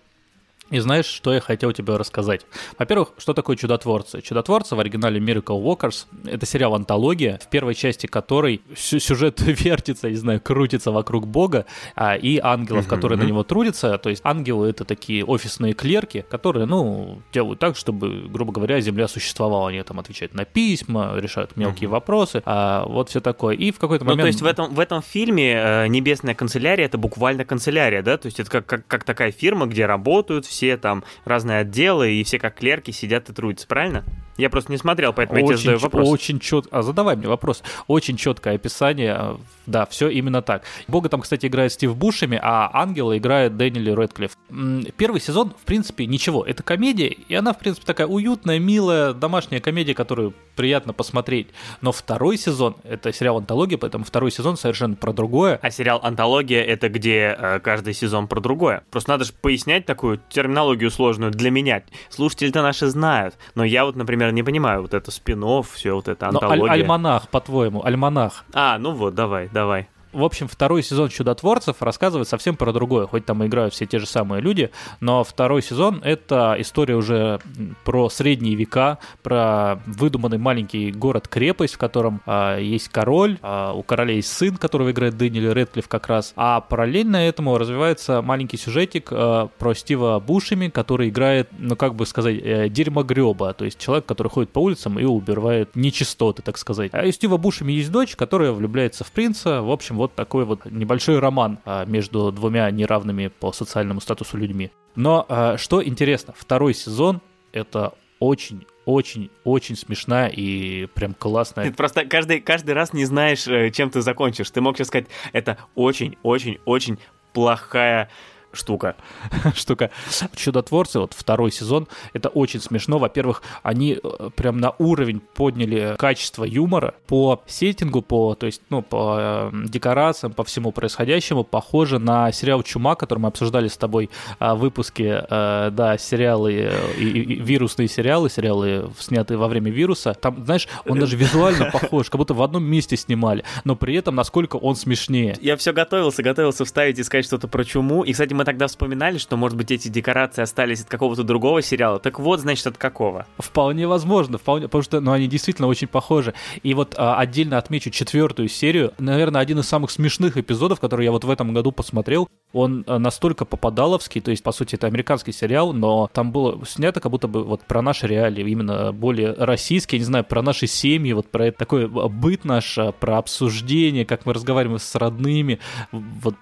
И знаешь, что я хотел тебе рассказать? Во-первых, что такое «Чудотворцы»? «Чудотворцы» в оригинале Miracle Walkers — это сериал-антология, в первой части которой сюжет [LAUGHS] вертится, не знаю, крутится вокруг бога а, и ангелов, которые на него трудятся. То есть ангелы — это такие офисные клерки, которые, ну, делают так, чтобы, грубо говоря, Земля существовала. Они там отвечают на письма, решают мелкие вопросы, а вот все такое. И в какой-то момент...
Ну, то есть в этом, в этом фильме э, «Небесная канцелярия» — это буквально канцелярия, да? То есть это как, как, как такая фирма, где работают все там разные отделы, и все как клерки сидят и трудятся, правильно? Я просто не смотрел, поэтому я тебе
Очень,
задаю вопрос.
очень четко. А задавай мне вопрос. Очень четкое описание. э, Да, все именно так. Бога там, кстати, играет Стив Бушеми, а Ангела играет Дэниели Рэдклифф. М, Первый сезон, в принципе, ничего. Это комедия, и она, в принципе, такая уютная, милая, домашняя комедия, которую приятно посмотреть. Но второй сезон, это сериал «Антология», поэтому второй сезон совершенно про другое.
А сериал «Антология» — это где э, каждый сезон про другое. Просто надо же пояснять такую терминологию сложную для меня. Слушатели-то наши знают, но я вот, например, не понимаю вот это спин все вот это
Но аль-
антология.
альманах, по-твоему, альманах.
А, ну вот, давай, давай.
В общем, второй сезон «Чудотворцев» рассказывает совсем про другое, хоть там играют все те же самые люди, но второй сезон — это история уже про средние века, про выдуманный маленький город-крепость, в котором а, есть король, а, у короля есть сын, которого играет Дэниел Рэдклифф как раз, а параллельно этому развивается маленький сюжетик а, про Стива Бушеми, который играет, ну как бы сказать, э, дерьмогреба, то есть человек, который ходит по улицам и убирает нечистоты, так сказать. А у Стива Бушеми есть дочь, которая влюбляется в принца, в общем, вот такой вот небольшой роман а, между двумя неравными по социальному статусу людьми. Но а, что интересно, второй сезон это очень очень, очень смешная и прям классная.
Ты просто каждый, каждый раз не знаешь, э, чем ты закончишь. Ты мог сейчас сказать, это очень-очень-очень плохая штука. [LAUGHS]
штука. Чудотворцы, вот второй сезон, это очень смешно. Во-первых, они э, прям на уровень подняли качество юмора по сеттингу, по, то есть, ну, по э, декорациям, по всему происходящему, похоже на сериал «Чума», который мы обсуждали с тобой а, в выпуске, э, да, сериалы, э, и- и вирусные сериалы, сериалы, снятые во время вируса. Там, знаешь, он даже визуально похож, как будто в одном месте снимали, но при этом насколько он смешнее.
Я все готовился, готовился вставить и сказать что-то про чуму. И, кстати, мы тогда вспоминали, что, может быть, эти декорации остались от какого-то другого сериала. Так вот, значит, от какого?
Вполне возможно, вполне, потому что, ну, они действительно очень похожи. И вот а, отдельно отмечу четвертую серию, наверное, один из самых смешных эпизодов, который я вот в этом году посмотрел. Он а, настолько попадаловский, то есть, по сути, это американский сериал, но там было снято как будто бы вот про наши реалии, именно более российские, не знаю, про наши семьи, вот про такой а, быт наш, а, про обсуждение, как мы разговариваем с родными, вот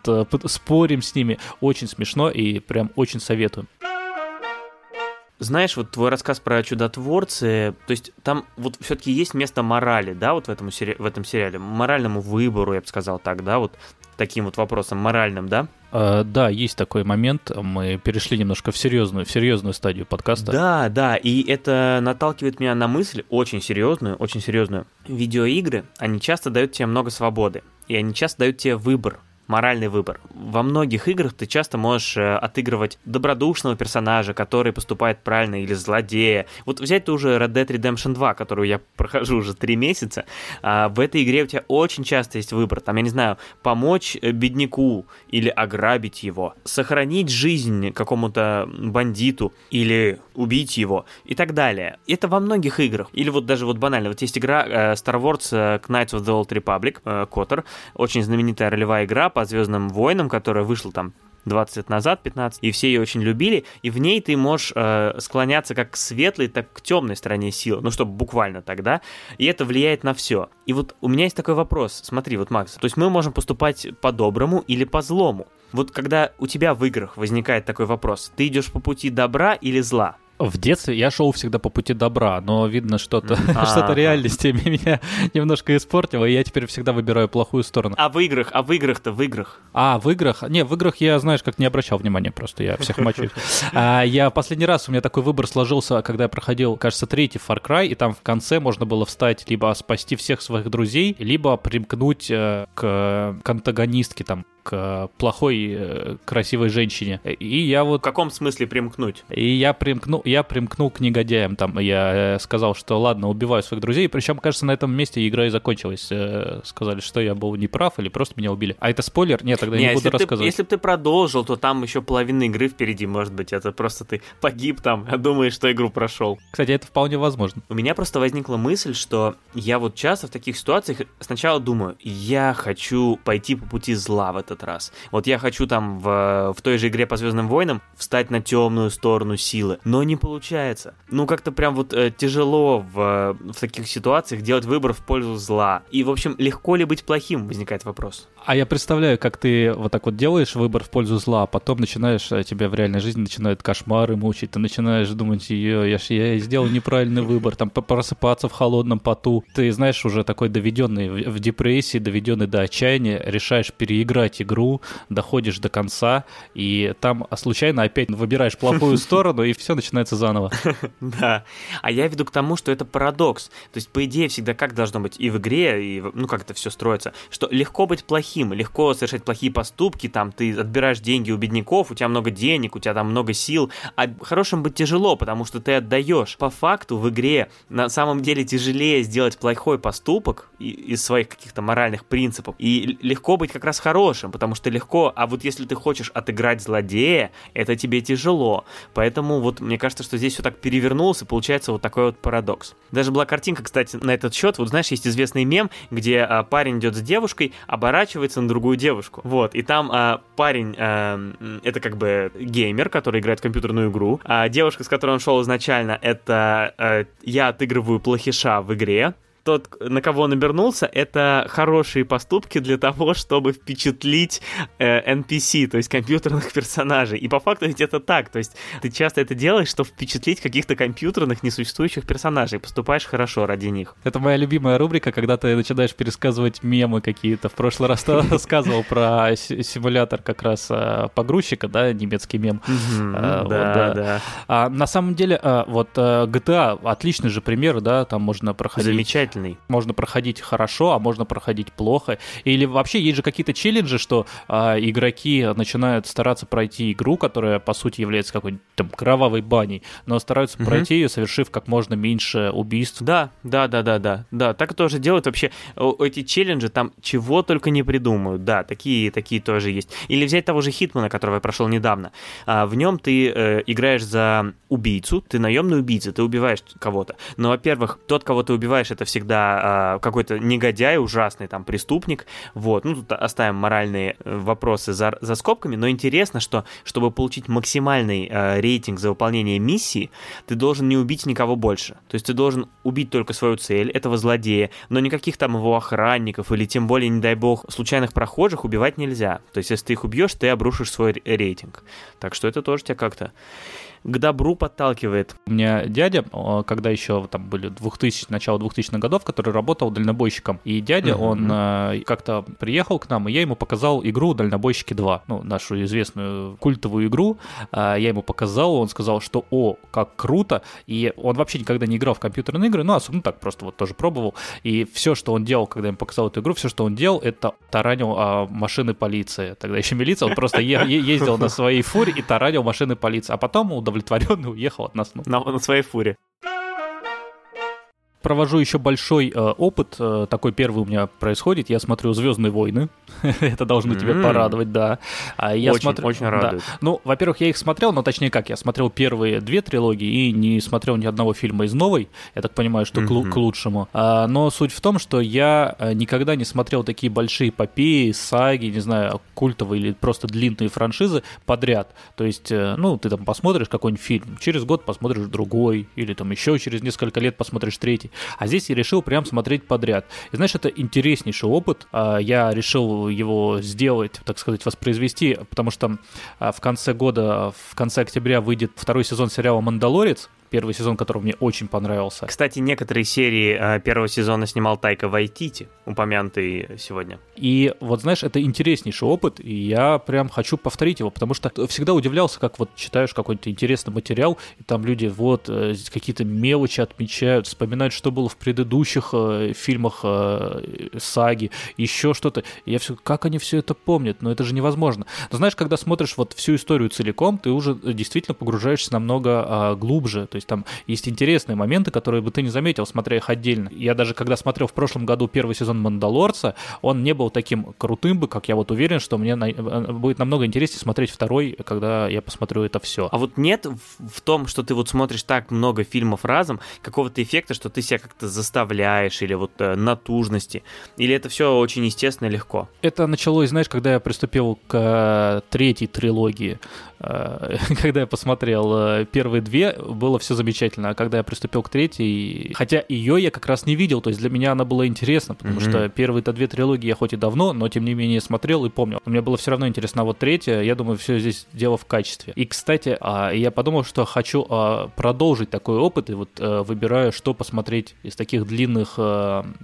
спорим с ними. Очень смешно и прям очень советую.
Знаешь, вот твой рассказ про чудотворцы, то есть там вот все-таки есть место морали, да, вот в этом, сери- в этом сериале, моральному выбору, я бы сказал так, да, вот таким вот вопросом моральным, да?
Э, Да, есть такой момент. Мы перешли немножко в серьезную, в серьезную стадию подкаста.
Да, да, и это наталкивает меня на мысль очень серьезную, очень серьезную. Видеоигры, они часто дают тебе много свободы, и они часто дают тебе выбор, моральный выбор. Во многих играх ты часто можешь э, отыгрывать добродушного персонажа, который поступает правильно, или злодея. Вот взять ту же Red Dead Redemption 2, которую я [LAUGHS] прохожу уже три месяца, а, в этой игре у тебя очень часто есть выбор. Там, я не знаю, помочь э, бедняку или ограбить его, сохранить жизнь какому-то бандиту или убить его и так далее. Это во многих играх. Или вот даже вот банально, вот есть игра э, Star Wars Knights of the Old Republic, KOTOR, очень знаменитая ролевая игра по Звездным войнам, которая вышла там 20 лет назад, 15, и все ее очень любили, и в ней ты можешь э, склоняться как к светлой, так к темной стороне силы, ну, чтобы буквально тогда, и это влияет на все. И вот у меня есть такой вопрос, смотри, вот, Макс, то есть мы можем поступать по-доброму или по-злому? Вот когда у тебя в играх возникает такой вопрос, ты идешь по пути добра или зла?
В детстве я шел всегда по пути добра, но видно, что-то
Ага. [LAUGHS]
что-то реальности [LAUGHS] меня немножко испортило, и я теперь всегда выбираю плохую сторону.
А в играх, а в играх-то, в играх?
А, в играх? Не, в играх я, знаешь, как не обращал внимания просто, я всех мочу. [LAUGHS] А, я последний раз, у меня такой выбор сложился, когда я проходил, кажется, третий Far Cry, и там в конце можно было встать, либо спасти всех своих друзей, либо примкнуть э, к, к антагонистке, там, к плохой, э, красивой женщине. И я
В
вот
каком смысле примкнуть?
и я примкнул, я примкнул к негодяям. Там я э, сказал, что ладно, убиваю своих друзей. Причем, кажется, на этом месте игра и закончилась. Э, Сказали, что я был неправ или просто меня убили. А это спойлер? Нет, тогда
Не,
не, буду
ты-
рассказывать.
если бы ты продолжил, то там еще половина игры впереди, может быть. Это просто ты погиб там, а думаешь, что игру прошел.
Кстати, это вполне возможно.
У меня просто возникла мысль, что я вот часто в таких ситуациях сначала думаю, я хочу пойти по пути зла в этом этот раз. Вот я хочу там в, в той же игре по Звездным войнам встать на темную сторону силы, но не получается. Ну, как-то прям вот э, тяжело в, в таких ситуациях делать выбор в пользу зла. И, в общем, легко ли быть плохим, возникает вопрос.
А я представляю, как ты вот так вот делаешь выбор в пользу зла, а потом начинаешь, э, тебя в реальной жизни начинают кошмары мучить, ты начинаешь думать, ее, я, я сделал неправильный выбор, там просыпаться в холодном поту. Ты, знаешь, уже такой доведенный в депрессии, доведенный до отчаяния, решаешь переиграть игру, доходишь до конца, и там случайно опять выбираешь плохую [LAUGHS] сторону, и все начинается заново. [LAUGHS]
Да. А я веду к тому, что это парадокс. То есть, по идее, всегда как должно быть и в игре, и ну как это все строится, что легко быть плохим, легко совершать плохие поступки, там ты отбираешь деньги у бедняков, у тебя много денег, у тебя там много сил, а хорошим быть тяжело, потому что ты отдаешь. По факту в игре на самом деле тяжелее сделать плохой поступок из своих каких-то моральных принципов, и легко быть как раз хорошим, потому что легко, а вот если ты хочешь отыграть злодея, это тебе тяжело. Поэтому вот мне кажется, что здесь все так перевернулось, и получается вот такой вот парадокс. Даже была картинка, кстати, на этот счет, вот знаешь, есть известный мем, где а, парень идет с девушкой, оборачивается на другую девушку. Вот, и там а, парень, а, это как бы геймер, который играет в компьютерную игру, а девушка, с которой он шел изначально, это а, я отыгрываю плохиша в игре, тот, на кого он обернулся, это хорошие поступки для того, чтобы впечатлить э, NPC, то есть компьютерных [LAUGHS] персонажей. И по факту ведь это так. То есть ты часто это делаешь, чтобы впечатлить каких-то компьютерных несуществующих персонажей. Поступаешь хорошо ради них.
Это моя любимая рубрика, когда ты начинаешь пересказывать мемы какие-то. В прошлый раз ты [LAUGHS] рассказывал про симулятор как раз э, погрузчика, да, немецкий мем.
Э, да, да.
А на самом деле, э, вот GTA отличный же пример, да, там можно проходить.
Замечательно
замечательный. Можно проходить хорошо, а можно проходить плохо. Или вообще есть же какие-то челленджи, что а, игроки начинают стараться пройти игру, которая по сути является какой-нибудь там кровавой баней, но стараются угу. пройти ее, совершив как можно меньше убийств.
Да, да, да, да, да, да. Так тоже делают вообще. Эти челленджи там чего только не придумают. Да, такие, такие тоже есть. Или взять того же Хитмана, которого я прошел недавно. А, в нем ты э, играешь за убийцу, ты наемный убийца, ты убиваешь кого-то. Но, во-первых, тот, кого ты убиваешь, это всегда всегда э, какой-то негодяй, ужасный там преступник. Вот, ну тут оставим моральные э, вопросы за, за скобками, но интересно, что чтобы получить максимальный э, рейтинг за выполнение миссии, ты должен не убить никого больше. То есть ты должен убить только свою цель, этого злодея, но никаких там его охранников или тем более, не дай бог, случайных прохожих убивать нельзя. То есть если ты их убьешь, ты обрушишь свой рейтинг. Так что это тоже тебя как-то к добру подталкивает.
У меня дядя, когда еще там были 2000, начало 2000-х годов, который работал дальнобойщиком. И дядя, uh-huh. он э, как-то приехал к нам, и я ему показал игру «Дальнобойщики 2», ну, нашу известную культовую игру. Э, я ему показал, он сказал, что «О, как круто!» И он вообще никогда не играл в компьютерные игры, ну, особенно так, просто вот тоже пробовал. И все, что он делал, когда я ему показал эту игру, все, что он делал, это таранил а, машины полиции. Тогда еще милиция, он просто ездил на своей фуре и таранил машины полиции. А потом удовлетворенный уехал от нас. Ну.
На, на своей фуре
провожу еще большой э, опыт. Э, такой первый у меня происходит. Я смотрю Звездные войны. [LAUGHS] Это должно тебя порадовать, да.
А я очень, смотрю, очень радует.
Да. Ну, во-первых, я их смотрел, но точнее как, я смотрел первые две трилогии и не смотрел ни одного фильма из новой. Я так понимаю, что mm-hmm. к, к лучшему. А, но суть в том, что я э, никогда не смотрел такие большие эпопеи, саги, не знаю, культовые или просто длинные франшизы подряд. То есть, э, ну, ты там посмотришь какой-нибудь фильм, через год посмотришь другой, или там еще через несколько лет посмотришь третий. А здесь я решил прям смотреть подряд. И знаешь, это интереснейший опыт. А, я решил его сделать, так сказать, воспроизвести, потому что а, в конце года, в конце октября выйдет второй сезон сериала «Мандалорец», первый сезон которого мне очень понравился.
Кстати, некоторые серии э, первого сезона снимал Тайка Вайтити, упомянутый сегодня.
И вот, знаешь, это интереснейший опыт, и я прям хочу повторить его, потому что всегда удивлялся, как вот читаешь какой-то интересный материал, и там люди вот э, какие-то мелочи отмечают, вспоминают, что было в предыдущих э, фильмах э, саги, еще что-то. И я все, как они все это помнят? Но это же невозможно. Но знаешь, когда смотришь вот всю историю целиком, ты уже действительно погружаешься намного э, глубже. То есть там есть интересные моменты, которые бы ты не заметил, смотря их отдельно. Я даже когда смотрел в прошлом году первый сезон «Мандалорца», он не был таким крутым бы, как я вот уверен, что мне на... Э, будет намного интереснее смотреть второй, когда я посмотрю это все.
А вот нет в том, что ты вот смотришь так много фильмов разом, какого-то эффекта, что ты себя как-то заставляешь или вот э, натужности, или это все очень естественно и легко?
Это началось, знаешь, когда я приступил к э, третьей трилогии [LAUGHS] когда я посмотрел э, первые две, было все замечательно, а когда я приступил к третьей, хотя ее я как раз не видел, то есть для меня она была интересна, потому mm-hmm. что первые-то две трилогии я хоть и давно, но тем не менее смотрел и помнил. Мне было все равно интересно, а вот третья, я думаю, все здесь дело в качестве. И, кстати, а, я подумал, что хочу а, продолжить такой опыт, и вот э, выбираю, что посмотреть из таких длинных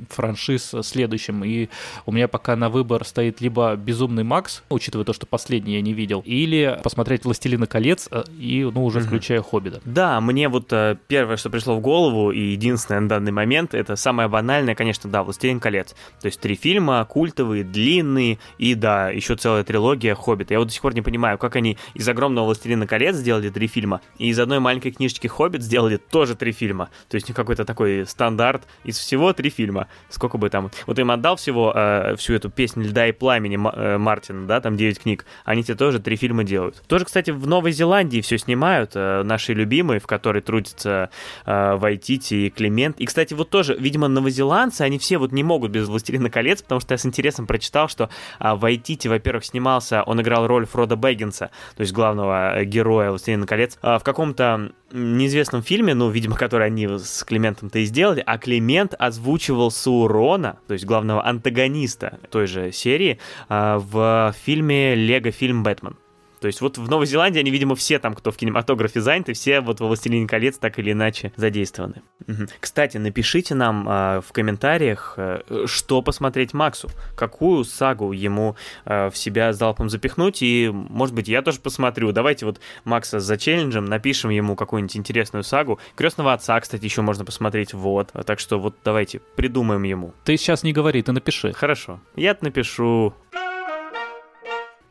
франшиз следующим. И у меня пока на выбор стоит либо «Безумный Макс», учитывая то, что последний я не видел, или посмотреть «Властелина колец» э, и, ну, уже включая «Хоббита».
Да, мне вот э, первое, что пришло в голову, и единственное на данный момент, это самое банальное, конечно, да, «Властелин колец». То есть три фильма, культовые, длинные, и, да, еще целая трилогия «Хоббит». Я вот до сих пор не понимаю, как они из огромного «Властелина колец» сделали три фильма, и из одной маленькой книжечки «Хоббит» сделали тоже три фильма. То есть какой-то такой стандарт из всего три фильма. Сколько бы там... Вот им отдал всего э, всю эту песню «Льда и пламени» э, Мартина, да, там 9 книг. Они тебе тоже три фильма делают. Тоже, кстати, кстати, в Новой Зеландии все снимают, э, наши любимые, в которой трудятся э, Вайтити и Климент. И, кстати, вот тоже, видимо, новозеландцы, они все вот не могут без «Властелина колец», потому что я с интересом прочитал, что э, Вайтити, во-первых, снимался, он играл роль Фрода Бэггинса, то есть главного э, героя «Властелина колец», э, в каком-то неизвестном фильме, ну, видимо, который они с Климентом-то и сделали, а Климент озвучивал Саурона, то есть главного антагониста той же серии, э, в фильме «Лего-фильм Бэтмен». То есть вот в Новой Зеландии они, видимо, все там, кто в кинематографе заняты, все вот во «Властелине колец» так или иначе задействованы. Угу. Кстати, напишите нам э, в комментариях, э, что посмотреть Максу, какую сагу ему э, в себя залпом запихнуть, и, может быть, я тоже посмотрю. Давайте вот Макса за челленджем напишем ему какую-нибудь интересную сагу. «Крестного отца», кстати, еще можно посмотреть, вот. Так что вот давайте придумаем ему.
Ты сейчас не говори, ты напиши.
Хорошо, я напишу.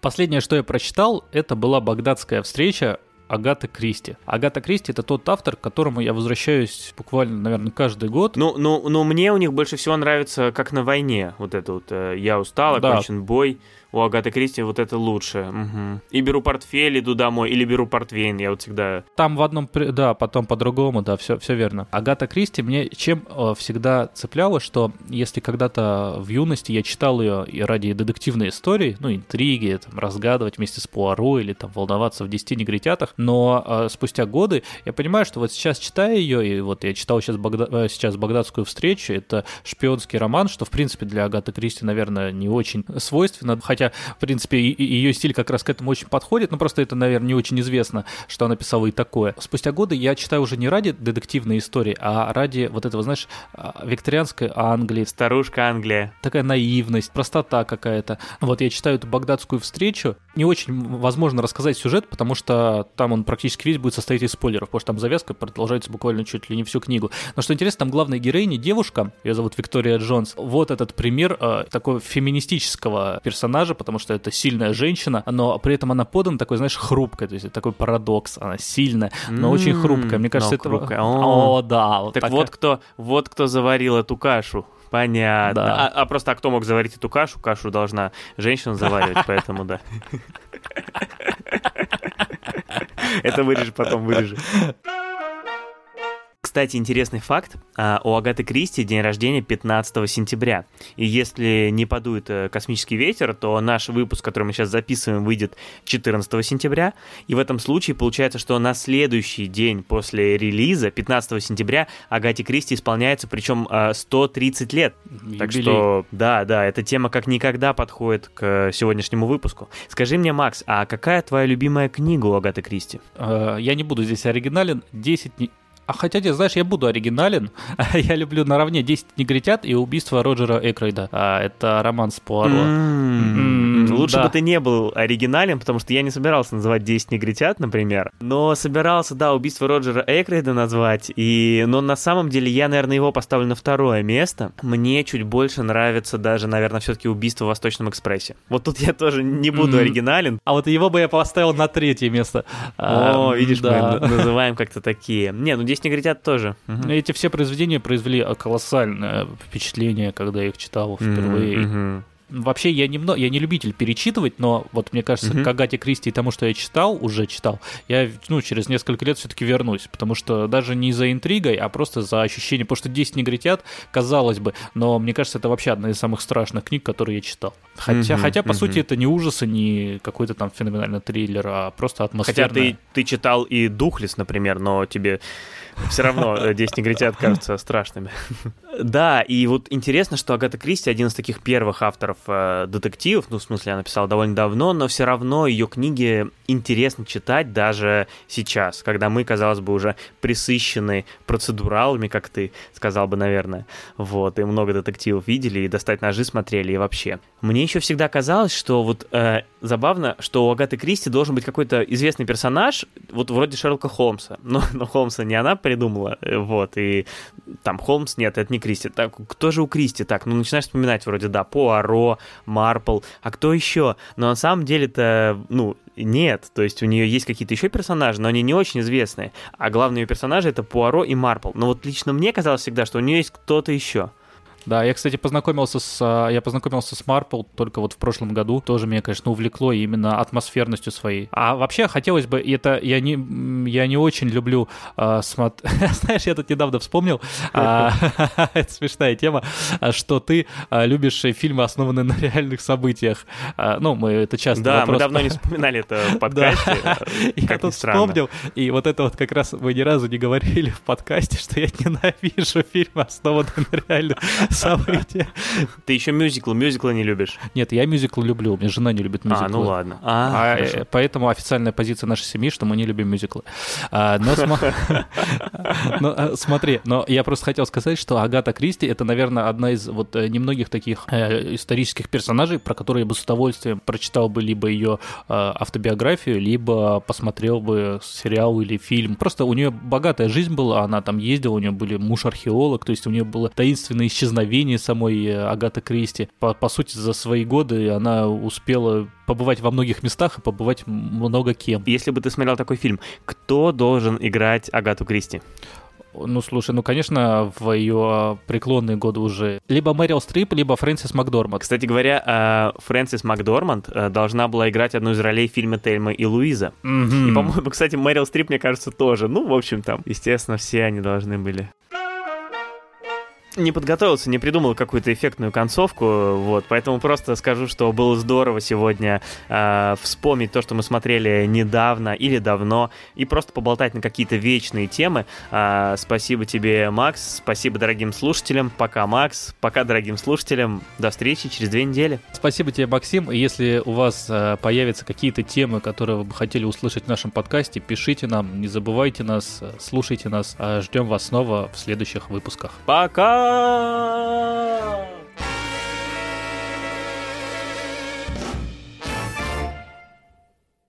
Последнее, что я прочитал, это была багдадская встреча Агата Кристи. Агата Кристи это тот автор, к которому я возвращаюсь буквально, наверное, каждый год.
Ну, ну, ну мне у них больше всего нравится, как на войне, вот это вот э, «Я устал, окончен да. бой» у Агаты Кристи вот это лучше. Угу. И беру портфель, иду домой, или беру портвейн, я вот всегда...
Там в одном, да, потом по-другому, да, все, все верно. Агата Кристи мне чем э, всегда цепляла, что если когда-то в юности я читал ее и ради детективной истории, ну, интриги, там, разгадывать вместе с Пуаро или там волноваться в десяти негритятах, но э, спустя годы я понимаю, что вот сейчас читая ее, и вот я читал сейчас, Багда... Э, сейчас «Багдадскую встречу», это шпионский роман, что, в принципе, для Агаты Кристи, наверное, не очень свойственно, хотя в принципе, ее стиль как раз к этому очень подходит, но просто это, наверное, не очень известно, что она писала и такое. Спустя годы я читаю уже не ради детективной истории, а ради вот этого, знаешь, а, викторианской Англии.
Старушка Англия.
Такая наивность, простота какая-то. Вот я читаю эту багдадскую встречу. Не очень возможно рассказать сюжет, потому что там он практически весь будет состоять из спойлеров, потому что там завязка продолжается буквально чуть ли не всю книгу. Но что интересно, там главная героиня девушка, ее зовут Виктория Джонс. Вот этот пример э, такого феминистического персонажа, потому что это сильная женщина, но при этом она подана такой, знаешь, хрупкой, то есть такой парадокс, она сильная, но очень хрупкая. Мне кажется, это...
Хрупкая. О, О, да. Вот так такая... вот кто, вот кто заварил эту кашу. Понятно. Да. А, а просто а кто мог заварить эту кашу? Кашу должна женщина заваривать, [LAUGHS] поэтому да. Это вырежи, потом вырежи. Кстати, интересный факт. А, у Агаты Кристи день рождения 15 сентября. И если не подует э, космический ветер, то наш выпуск, который мы сейчас записываем, выйдет 14 сентября. И в этом случае получается, что на следующий день после релиза, 15 сентября, Агате Кристи исполняется, причем 130 лет. Юбилей. Так что, да, да, эта тема как никогда подходит к сегодняшнему выпуску. Скажи мне, Макс, а какая твоя любимая книга у Агаты Кристи?
Э, я не буду здесь оригинален. 10 а хотя, ты знаешь, я буду оригинален. [LAUGHS] я люблю наравне 10 негритят и убийство Роджера Экройда. А, это роман с Пуаро.
Mm-hmm. Лучше
да.
бы ты не был оригинален, потому что я не собирался называть 10 негритят, например, но собирался, да, убийство Роджера Экрейда назвать, и... но на самом деле я, наверное, его поставлю на второе место. Мне чуть больше нравится даже, наверное, все-таки убийство в Восточном экспрессе. Вот тут я тоже не буду
Мгм.
оригинален.
А вот его бы я поставил на третье место.
О,
А,
видишь,
да.
мы называем как-то такие. Не, ну 10 негритят тоже. Мгм.
Эти все произведения произвели колоссальное впечатление, когда я их читал впервые.
мгм.
Вообще, я не, я не любитель перечитывать, но вот мне кажется,
Мгм.
к Агате Кристи и тому, что я читал, уже читал, я ну, через несколько лет все-таки вернусь. Потому что даже не за интригой, а просто за ощущение. Потому что 10 негритят, казалось бы, но мне кажется, это вообще одна из самых страшных книг, которые я читал. Хотя,
Мгм,
хотя по
мгм.
сути, это не ужасы, не какой-то там феноменальный триллер, а просто
Хотя
атмосферная.
ты, ты читал и Духлес, например, но тебе все равно э, 10 негритят кажутся страшными. Да, и вот интересно, что Агата Кристи один из таких первых авторов э, детективов, ну, в смысле, она писала довольно давно, но все равно ее книги интересно читать даже сейчас, когда мы, казалось бы, уже присыщены процедуралами, как ты сказал бы, наверное, вот, и много детективов видели, и достать ножи смотрели, и вообще. Мне еще всегда казалось, что вот э, забавно, что у Агаты Кристи должен быть какой-то известный персонаж, вот вроде Шерлока Холмса, [LAUGHS] но, но Холмса не она придумала, э, вот, и там Холмс, нет, это не Кристи. Так, кто же у Кристи? Так, ну, начинаешь вспоминать вроде, да, Пуаро, Марпл, а кто еще? Но на самом деле-то, ну, нет, то есть у нее есть какие-то еще персонажи, но они не очень известные. А главные ее персонажи это Пуаро и Марпл. Но вот лично мне казалось всегда, что у нее есть кто-то еще.
Да, я, кстати, познакомился с, а, я познакомился с Марпл только вот в прошлом году. Тоже меня, конечно, увлекло именно атмосферностью своей. А вообще хотелось бы, это я не, я не очень люблю а, смот- [LAUGHS] Знаешь, я тут недавно вспомнил, а, [LAUGHS] это смешная тема, что ты любишь фильмы, основанные на реальных событиях. Ну, мы это часто
Да, мы давно не вспоминали это в [LAUGHS] подкасте. э,
Я тут
странно.
вспомнил, и вот это вот как раз мы ни разу не говорили в подкасте, что я ненавижу фильмы, основанные на реальных событиях.
Ты еще мюзиклы, мюзиклы не любишь.
Нет, я мюзиклы люблю, у меня жена не любит мюзиклы.
А, ну ладно.
А,
А,
э,
хорошо.
поэтому официальная позиция нашей семьи, что мы не любим мюзиклы. А, но, [LAUGHS] но, а, смотри, но я просто хотел сказать, что Агата Кристи это, наверное, одна из вот э, немногих таких э, исторических персонажей, про которые я бы с удовольствием прочитал бы либо ее э, автобиографию, либо посмотрел бы сериал или фильм. Просто у нее богатая жизнь была, она там ездила, у нее были муж археолог, то есть у нее было таинственное исчезновение самой э, Агаты Кристи. По, по сути, за свои годы она успела побывать во многих местах и побывать много кем.
Если бы ты смотрел такой фильм, кто должен играть Агату Кристи?
Ну, слушай, ну, конечно, в ее преклонные годы уже либо Мэрил Стрип, либо Фрэнсис Макдормат.
Кстати говоря, э, Фрэнсис Макдорманд э, должна была играть одну из ролей в фильме «Тельма и Луиза». И, по-моему, кстати, Мэрил Стрип, мне кажется, тоже. Ну, в общем, там, естественно, все они должны были. Не подготовился, не придумал какую-то эффектную концовку, вот, поэтому просто скажу, что было здорово сегодня э, вспомнить то, что мы смотрели недавно или давно, и просто поболтать на какие-то вечные темы. А, спасибо тебе, Макс, спасибо дорогим слушателям, пока, Макс, пока дорогим слушателям, до встречи через две недели.
Спасибо тебе, Максим. Если у вас э, появятся какие-то темы, которые вы бы хотели услышать в нашем подкасте, пишите нам, не забывайте нас, э, слушайте нас. Ждем вас снова в следующих выпусках.
Пока! Tchau!